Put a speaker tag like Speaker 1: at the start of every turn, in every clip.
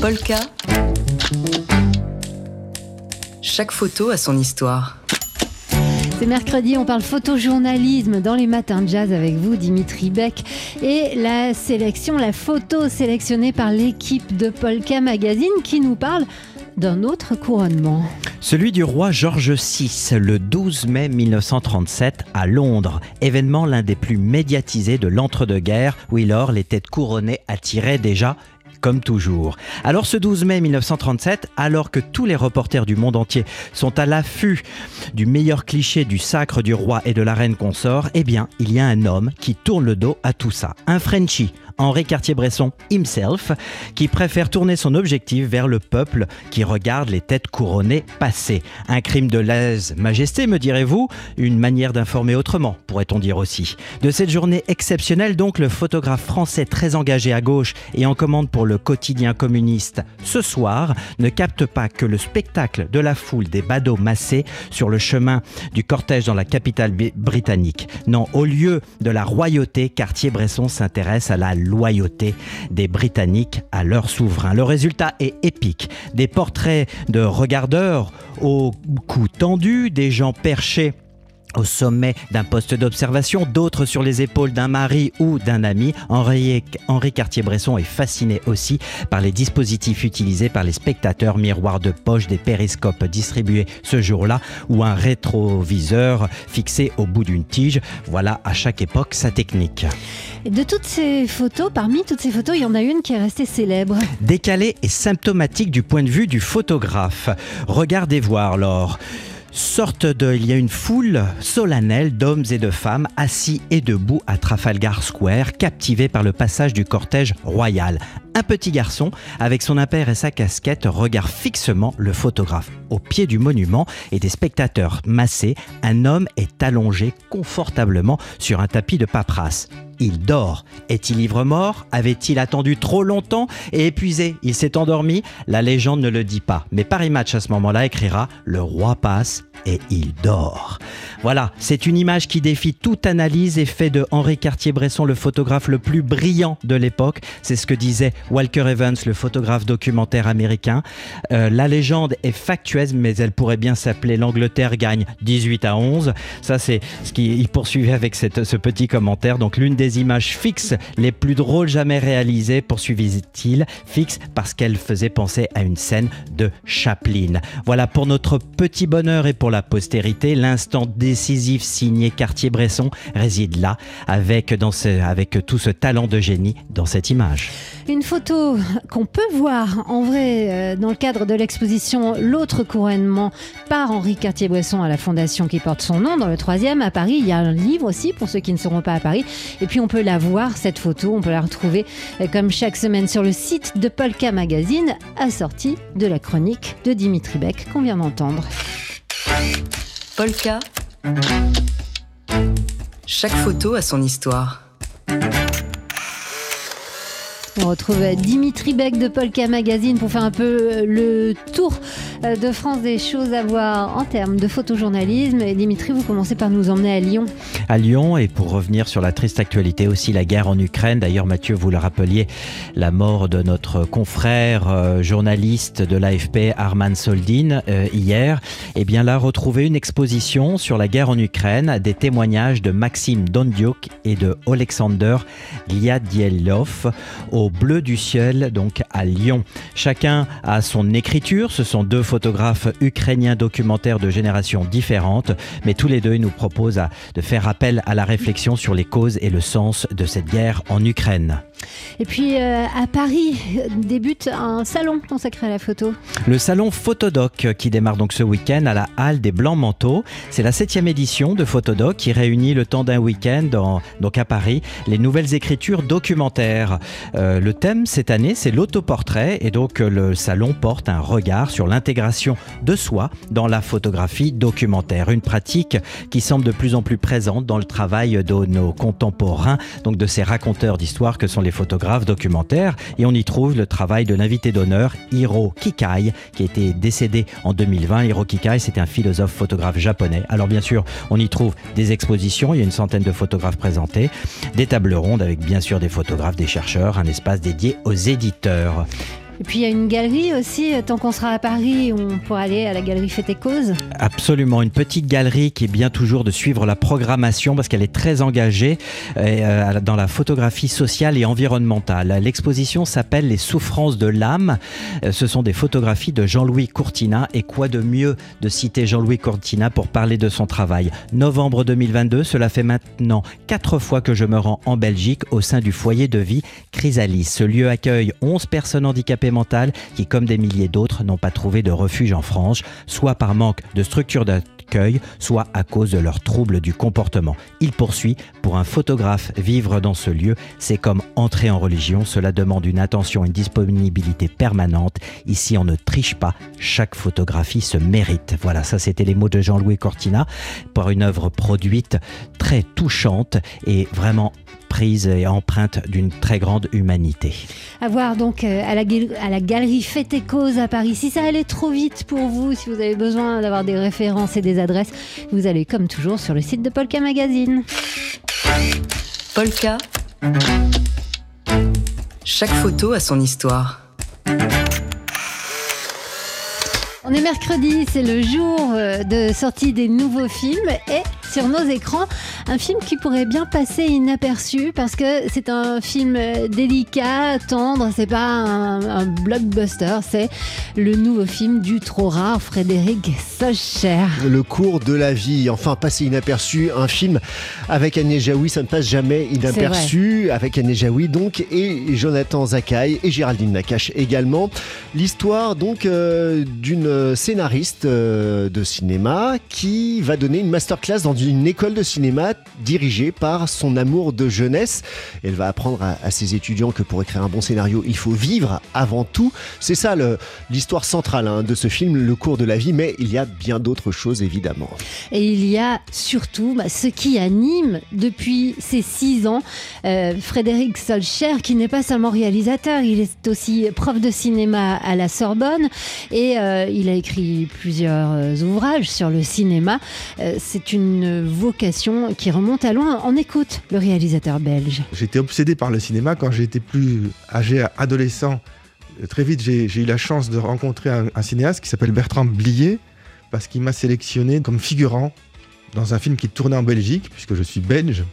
Speaker 1: Polka. Chaque photo a son histoire.
Speaker 2: C'est mercredi, on parle photojournalisme dans les matins de jazz avec vous, Dimitri Beck, et la sélection, la photo sélectionnée par l'équipe de Polka Magazine qui nous parle d'un autre couronnement.
Speaker 3: Celui du roi George VI, le 12 mai 1937 à Londres, événement l'un des plus médiatisés de l'entre-deux-guerres, où lors les têtes couronnées attiraient déjà comme toujours. Alors ce 12 mai 1937, alors que tous les reporters du monde entier sont à l'affût du meilleur cliché du sacre du roi et de la reine consort, eh bien, il y a un homme qui tourne le dos à tout ça. Un Frenchie, Henri Cartier-Bresson himself, qui préfère tourner son objectif vers le peuple qui regarde les têtes couronnées passer. Un crime de lèse-majesté, me direz-vous? Une manière d'informer autrement, pourrait-on dire aussi. De cette journée exceptionnelle, donc, le photographe français très engagé à gauche et en commande pour le quotidien communiste ce soir ne capte pas que le spectacle de la foule des badauds massés sur le chemin du cortège dans la capitale britannique. Non, au lieu de la royauté, Cartier-Bresson s'intéresse à la loyauté des Britanniques à leur souverain. Le résultat est épique. Des portraits de regardeurs au cou tendu, des gens perchés au sommet d'un poste d'observation, d'autres sur les épaules d'un mari ou d'un ami. Henri, Henri Cartier-Bresson est fasciné aussi par les dispositifs utilisés par les spectateurs, miroirs de poche, des périscopes distribués ce jour-là ou un rétroviseur fixé au bout d'une tige. Voilà à chaque époque sa technique.
Speaker 2: de toutes ces photos, parmi toutes ces photos, il y en a une qui est restée célèbre.
Speaker 3: Décalée et symptomatique du point de vue du photographe. Regardez voir, Laure sorte de, il y a une foule solennelle d'hommes et de femmes assis et debout à Trafalgar Square, captivés par le passage du cortège royal. Un petit garçon, avec son impair et sa casquette, regarde fixement le photographe. Au pied du monument et des spectateurs massés, un homme est allongé confortablement sur un tapis de paperasse il dort. Est-il ivre mort Avait-il attendu trop longtemps? Et épuisé Il s'est endormi? La légende ne le dit pas. Mais Paris Match à ce moment-là écrira Le roi passe et il dort. Voilà, c'est une image qui défie toute analyse et fait de Henri Cartier-Bresson le photographe le plus brillant de l'époque. C'est ce que disait Walker Evans, le photographe documentaire américain. Euh, la légende est factueuse, mais elle pourrait bien s'appeler L'Angleterre gagne 18 à 11. Ça, c'est ce qu'il poursuivait avec ce petit commentaire. Donc, l'une des images fixes les plus drôles jamais réalisées, poursuivit-il, fixe parce qu'elle faisait penser à une scène de Chaplin. Voilà pour notre petit bonheur et pour la postérité, l'instant décisif signé Cartier-Bresson réside là, avec, dans ce, avec tout ce talent de génie dans cette image.
Speaker 2: Une photo qu'on peut voir en vrai euh, dans le cadre de l'exposition L'autre couronnement par Henri Cartier-Bresson à la fondation qui porte son nom dans le troisième à Paris. Il y a un livre aussi pour ceux qui ne seront pas à Paris. Et puis on peut la voir, cette photo, on peut la retrouver euh, comme chaque semaine sur le site de Polka Magazine, assortie de la chronique de Dimitri Beck qu'on vient d'entendre.
Speaker 1: Polka. Chaque photo a son histoire.
Speaker 2: On retrouve Dimitri Beck de Polka Magazine pour faire un peu le tour euh, de France des choses à voir en termes de photojournalisme. Et Dimitri, vous commencez par nous emmener à Lyon.
Speaker 3: À Lyon, et pour revenir sur la triste actualité aussi, la guerre en Ukraine. D'ailleurs, Mathieu, vous le rappeliez, la mort de notre confrère euh, journaliste de l'AFP, Arman Soldin, euh, hier. Et eh bien là, retrouver une exposition sur la guerre en Ukraine, des témoignages de Maxime Dondiuk et de Alexander Gliadielov bleu du ciel, donc à Lyon. Chacun a son écriture, ce sont deux photographes ukrainiens documentaires de générations différentes, mais tous les deux ils nous proposent de faire appel à la réflexion sur les causes et le sens de cette guerre en Ukraine.
Speaker 2: Et puis euh, à Paris débute un salon consacré à la photo.
Speaker 3: Le salon Photodoc qui démarre donc ce week-end à la Halle des Blancs Manteaux. C'est la septième édition de Photodoc qui réunit le temps d'un week-end donc à Paris les nouvelles écritures documentaires. Euh, le thème cette année c'est l'autoportrait et donc euh, le salon porte un regard sur l'intégration de soi dans la photographie documentaire. Une pratique qui semble de plus en plus présente dans le travail de nos contemporains, donc de ces raconteurs d'histoire que sont les photographes documentaires et on y trouve le travail de l'invité d'honneur Hiro Kikai qui était décédé en 2020. Hiro Kikai c'était un philosophe photographe japonais. Alors bien sûr on y trouve des expositions, il y a une centaine de photographes présentés, des tables rondes avec bien sûr des photographes, des chercheurs, un espace dédié aux éditeurs.
Speaker 2: Et puis il y a une galerie aussi, tant qu'on sera à Paris, on pourra aller à la galerie Fête et Cause.
Speaker 3: Absolument, une petite galerie qui est bien toujours de suivre la programmation parce qu'elle est très engagée euh, dans la photographie sociale et environnementale. L'exposition s'appelle Les souffrances de l'âme. Euh, ce sont des photographies de Jean-Louis Courtina et quoi de mieux de citer Jean-Louis Courtina pour parler de son travail? Novembre 2022, cela fait maintenant quatre fois que je me rends en Belgique au sein du foyer de vie Chrysalis. Ce lieu accueille 11 personnes handicapées qui, comme des milliers d'autres, n'ont pas trouvé de refuge en France, soit par manque de structure d'accueil, soit à cause de leurs troubles du comportement. Il poursuit, pour un photographe, vivre dans ce lieu, c'est comme entrer en religion, cela demande une attention une disponibilité permanente. Ici, on ne triche pas, chaque photographie se mérite. Voilà, ça c'était les mots de Jean-Louis Cortina, pour une œuvre produite très touchante et vraiment prise et empreinte d'une très grande humanité.
Speaker 2: À voir donc euh, à la, à la galerie Fête et Cause à Paris. Si ça allait trop vite pour vous, si vous avez besoin d'avoir des références et des adresses, vous allez comme toujours sur le site de Polka Magazine.
Speaker 1: Polka. Chaque photo a son histoire.
Speaker 2: On est mercredi, c'est le jour euh, de sortie des nouveaux films et sur nos écrans. Un film qui pourrait bien passer inaperçu parce que c'est un film délicat, tendre, c'est pas un, blockbuster, c'est le nouveau film du trop rare Frédéric Socher.
Speaker 4: Le cours de la vie, enfin passer inaperçu, un film avec Agnès Jaoui, ça ne passe jamais inaperçu, avec Agnès Jaoui donc et Jonathan Zakaï et Géraldine Nakache également. L'histoire donc euh, d'une scénariste euh, de cinéma qui va donner une masterclass dans une école de cinéma dirigée par son amour de jeunesse. Elle va apprendre à, ses étudiants que pour écrire un bon scénario, il faut vivre avant tout. C'est ça l'histoire centrale hein, de ce film, le cours de la vie, mais il y a bien d'autres choses évidemment.
Speaker 2: Et il y a surtout bah, ce qui anime depuis ses six ans euh, Frédéric Solcher, qui n'est pas seulement réalisateur, il est aussi prof de cinéma à la Sorbonne et euh, il a écrit plusieurs euh, ouvrages sur le cinéma. C'est une vocation qui remonte à loin. On écoute le réalisateur belge.
Speaker 5: J'étais obsédé par le cinéma quand j'étais plus âgé, adolescent. Très vite, j'ai eu la chance de rencontrer un, cinéaste qui s'appelle Bertrand Blier, parce qu'il m'a sélectionné comme figurant dans un film qui tournait en Belgique, puisque je suis belge,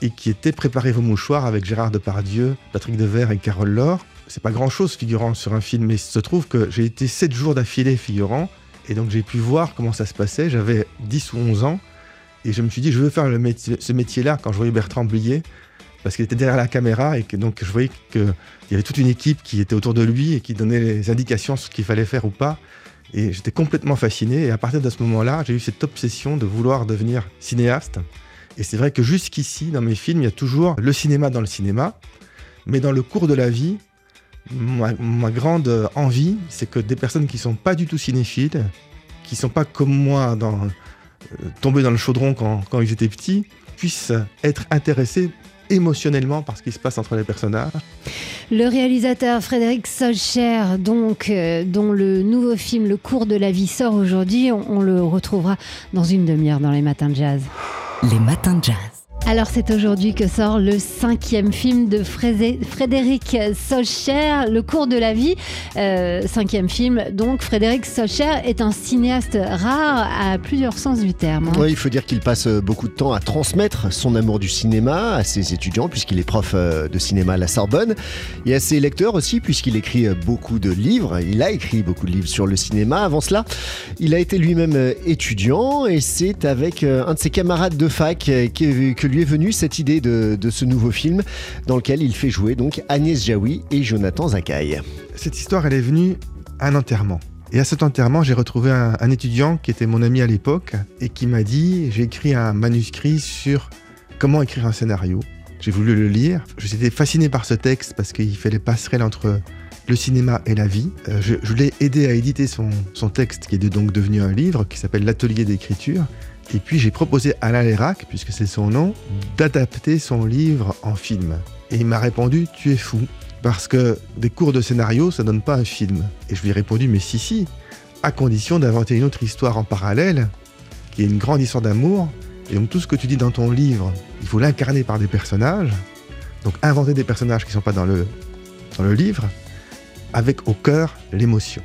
Speaker 5: et qui était Préparez vos mouchoirs avec Gérard Depardieu, Patrick Devers et Carole Laure. C'est pas grand chose figurant sur un film, mais il se trouve que j'ai été sept jours d'affilée figurant, et donc j'ai pu voir comment ça se passait. J'avais 10 ou 11 ans, et je me suis dit, je veux faire ce métier-là quand je voyais Bertrand Blier, parce qu'il était derrière la caméra et que donc je voyais qu'il y avait toute une équipe qui était autour de lui et qui donnait les indications sur ce qu'il fallait faire ou pas. Et j'étais complètement fasciné. Et à partir de ce moment-là, j'ai eu cette obsession de vouloir devenir cinéaste. Et c'est vrai que jusqu'ici, dans mes films, il y a toujours le cinéma dans le cinéma. Mais dans le cours de la vie, ma, ma grande envie, c'est que des personnes qui ne sont pas du tout cinéphiles, qui ne sont pas comme moi dans tombés dans le chaudron quand, quand ils étaient petits, puissent être intéressés émotionnellement par ce qui se passe entre les personnages.
Speaker 2: Le réalisateur Frédéric Solcher, donc, euh, dont le nouveau film Le cours de la vie sort aujourd'hui, on, on le retrouvera dans une demi-heure dans les matins de jazz.
Speaker 1: Les matins de jazz.
Speaker 2: Alors c'est aujourd'hui que sort le cinquième film de Frédéric Solcher, Le cours de la vie. Euh, cinquième film, donc Frédéric Solcher est un cinéaste rare à plusieurs sens du terme. Hein.
Speaker 4: Oui, il faut dire qu'il passe beaucoup de temps à transmettre son amour du cinéma à ses étudiants, puisqu'il est prof euh, de cinéma à la Sorbonne, et à ses lecteurs aussi, puisqu'il écrit beaucoup de livres. Il a écrit beaucoup de livres sur le cinéma. Avant cela, il a été lui-même étudiant, et c'est avec euh, un de ses camarades de fac que lui est venue cette idée de, ce nouveau film dans lequel il fait jouer donc Agnès Jaoui et Jonathan Zakaï.
Speaker 5: Cette histoire, elle est venue à un enterrement. Et à cet enterrement, j'ai retrouvé un, étudiant qui était mon ami à l'époque et qui m'a dit j'ai écrit un manuscrit sur comment écrire un scénario. J'ai voulu le lire. J'étais fasciné par ce texte parce qu'il fait les passerelles entre le cinéma et la vie. Euh, je, l'ai aidé à éditer son, texte qui est donc devenu un livre qui s'appelle L'atelier d'écriture. Et puis j'ai proposé à Alain Lérac, puisque c'est son nom, d'adapter son livre en film. Et il m'a répondu Tu es fou, parce que des cours de scénario, ça donne pas un film. Et je lui ai répondu Mais si, si, à condition d'inventer une autre histoire en parallèle, qui est une grande histoire d'amour. Et donc tout ce que tu dis dans ton livre, il faut l'incarner par des personnages. Donc inventer des personnages qui ne sont pas dans le, dans le livre. avec au cœur l'émotion.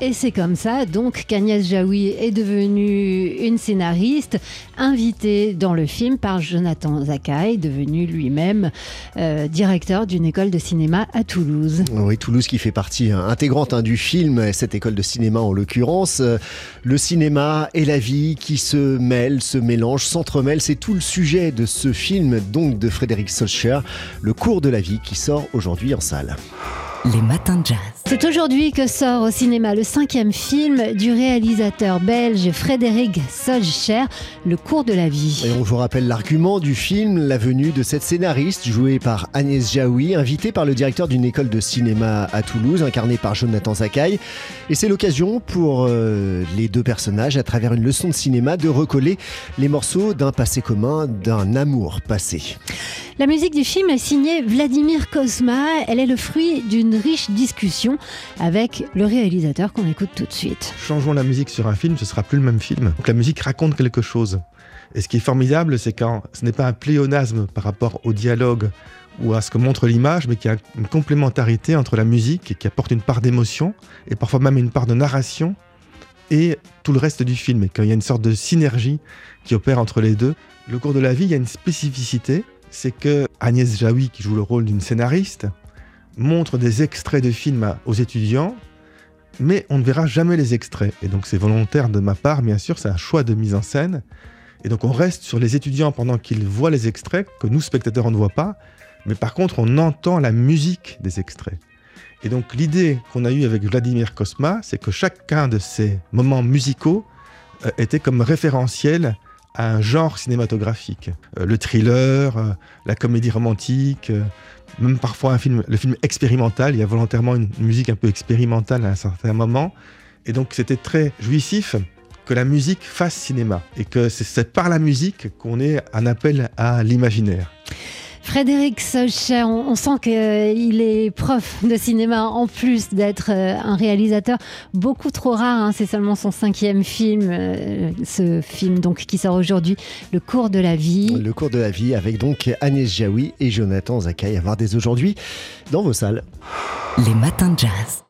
Speaker 2: Et c'est comme ça donc qu'Agnès Jaoui est devenue une scénariste invitée dans le film par Jonathan Zakai, devenu lui-même euh, directeur d'une école de cinéma à Toulouse.
Speaker 4: Oui, Toulouse qui fait partie hein, intégrante hein, du film, cette école de cinéma en l'occurrence. Euh, le cinéma et la vie qui se mêlent, se mélangent, s'entremêlent, c'est tout le sujet de ce film donc de Frédéric Solcher, Le cours de la vie qui sort aujourd'hui en salle.
Speaker 1: Les matins de jazz.
Speaker 2: C'est aujourd'hui que sort au cinéma le cinquième film du réalisateur belge Frédéric Solcher, Le cours de la vie.
Speaker 4: Et on vous rappelle l'argument du film, la venue de cette scénariste jouée par Agnès Jaoui, invitée par le directeur d'une école de cinéma à Toulouse, incarnée par Jonathan Zakai. Et c'est l'occasion pour euh, les deux personnages, à travers une leçon de cinéma, de recoller les morceaux d'un passé commun, d'un amour passé.
Speaker 2: La musique du film est signée Vladimir Kozma. Elle est le fruit d'une riche discussion avec le réalisateur qu'on écoute tout de suite.
Speaker 5: Changeons la musique sur un film, ce sera plus le même film. La musique raconte quelque chose. Et ce qui est formidable, c'est quand ce n'est pas un pléonasme par rapport au dialogue ou à ce que montre l'image, mais qu'il y a une complémentarité entre la musique qui apporte une part d'émotion et parfois même une part de narration et tout le reste du film. Et qu'il y a une sorte de synergie qui opère entre les deux. Le cours de la vie, il y a une spécificité, c'est que Agnès Jaoui, qui joue le rôle d'une scénariste, montre des extraits de films aux étudiants, mais on ne verra jamais les extraits. Et donc c'est volontaire de ma part, bien sûr, c'est un choix de mise en scène. Et donc on reste sur les étudiants pendant qu'ils voient les extraits, que nous, spectateurs, on ne voit pas, mais par contre on entend la musique des extraits. Et donc l'idée qu'on a eue avec Vladimir Kosma, c'est que chacun de ces moments musicaux euh, était comme référentiel un genre cinématographique. Euh, le thriller, euh, la comédie romantique, même parfois un film, le film expérimental. Il y a volontairement une musique un peu expérimentale à un certain moment. Et donc c'était très jouissif que la musique fasse cinéma et que c'est par la musique qu'on est un appel à l'imaginaire.
Speaker 2: Frédéric Solcher, on, sent qu'il est prof de cinéma en plus d'être euh, un réalisateur beaucoup trop rare. Hein. C'est seulement son cinquième film, euh, ce film donc qui sort aujourd'hui, Le cours de la vie.
Speaker 4: Le cours de la vie avec donc Agnès Jaoui et Jonathan Zakai à voir dès aujourd'hui dans vos salles.
Speaker 1: Les matins de jazz.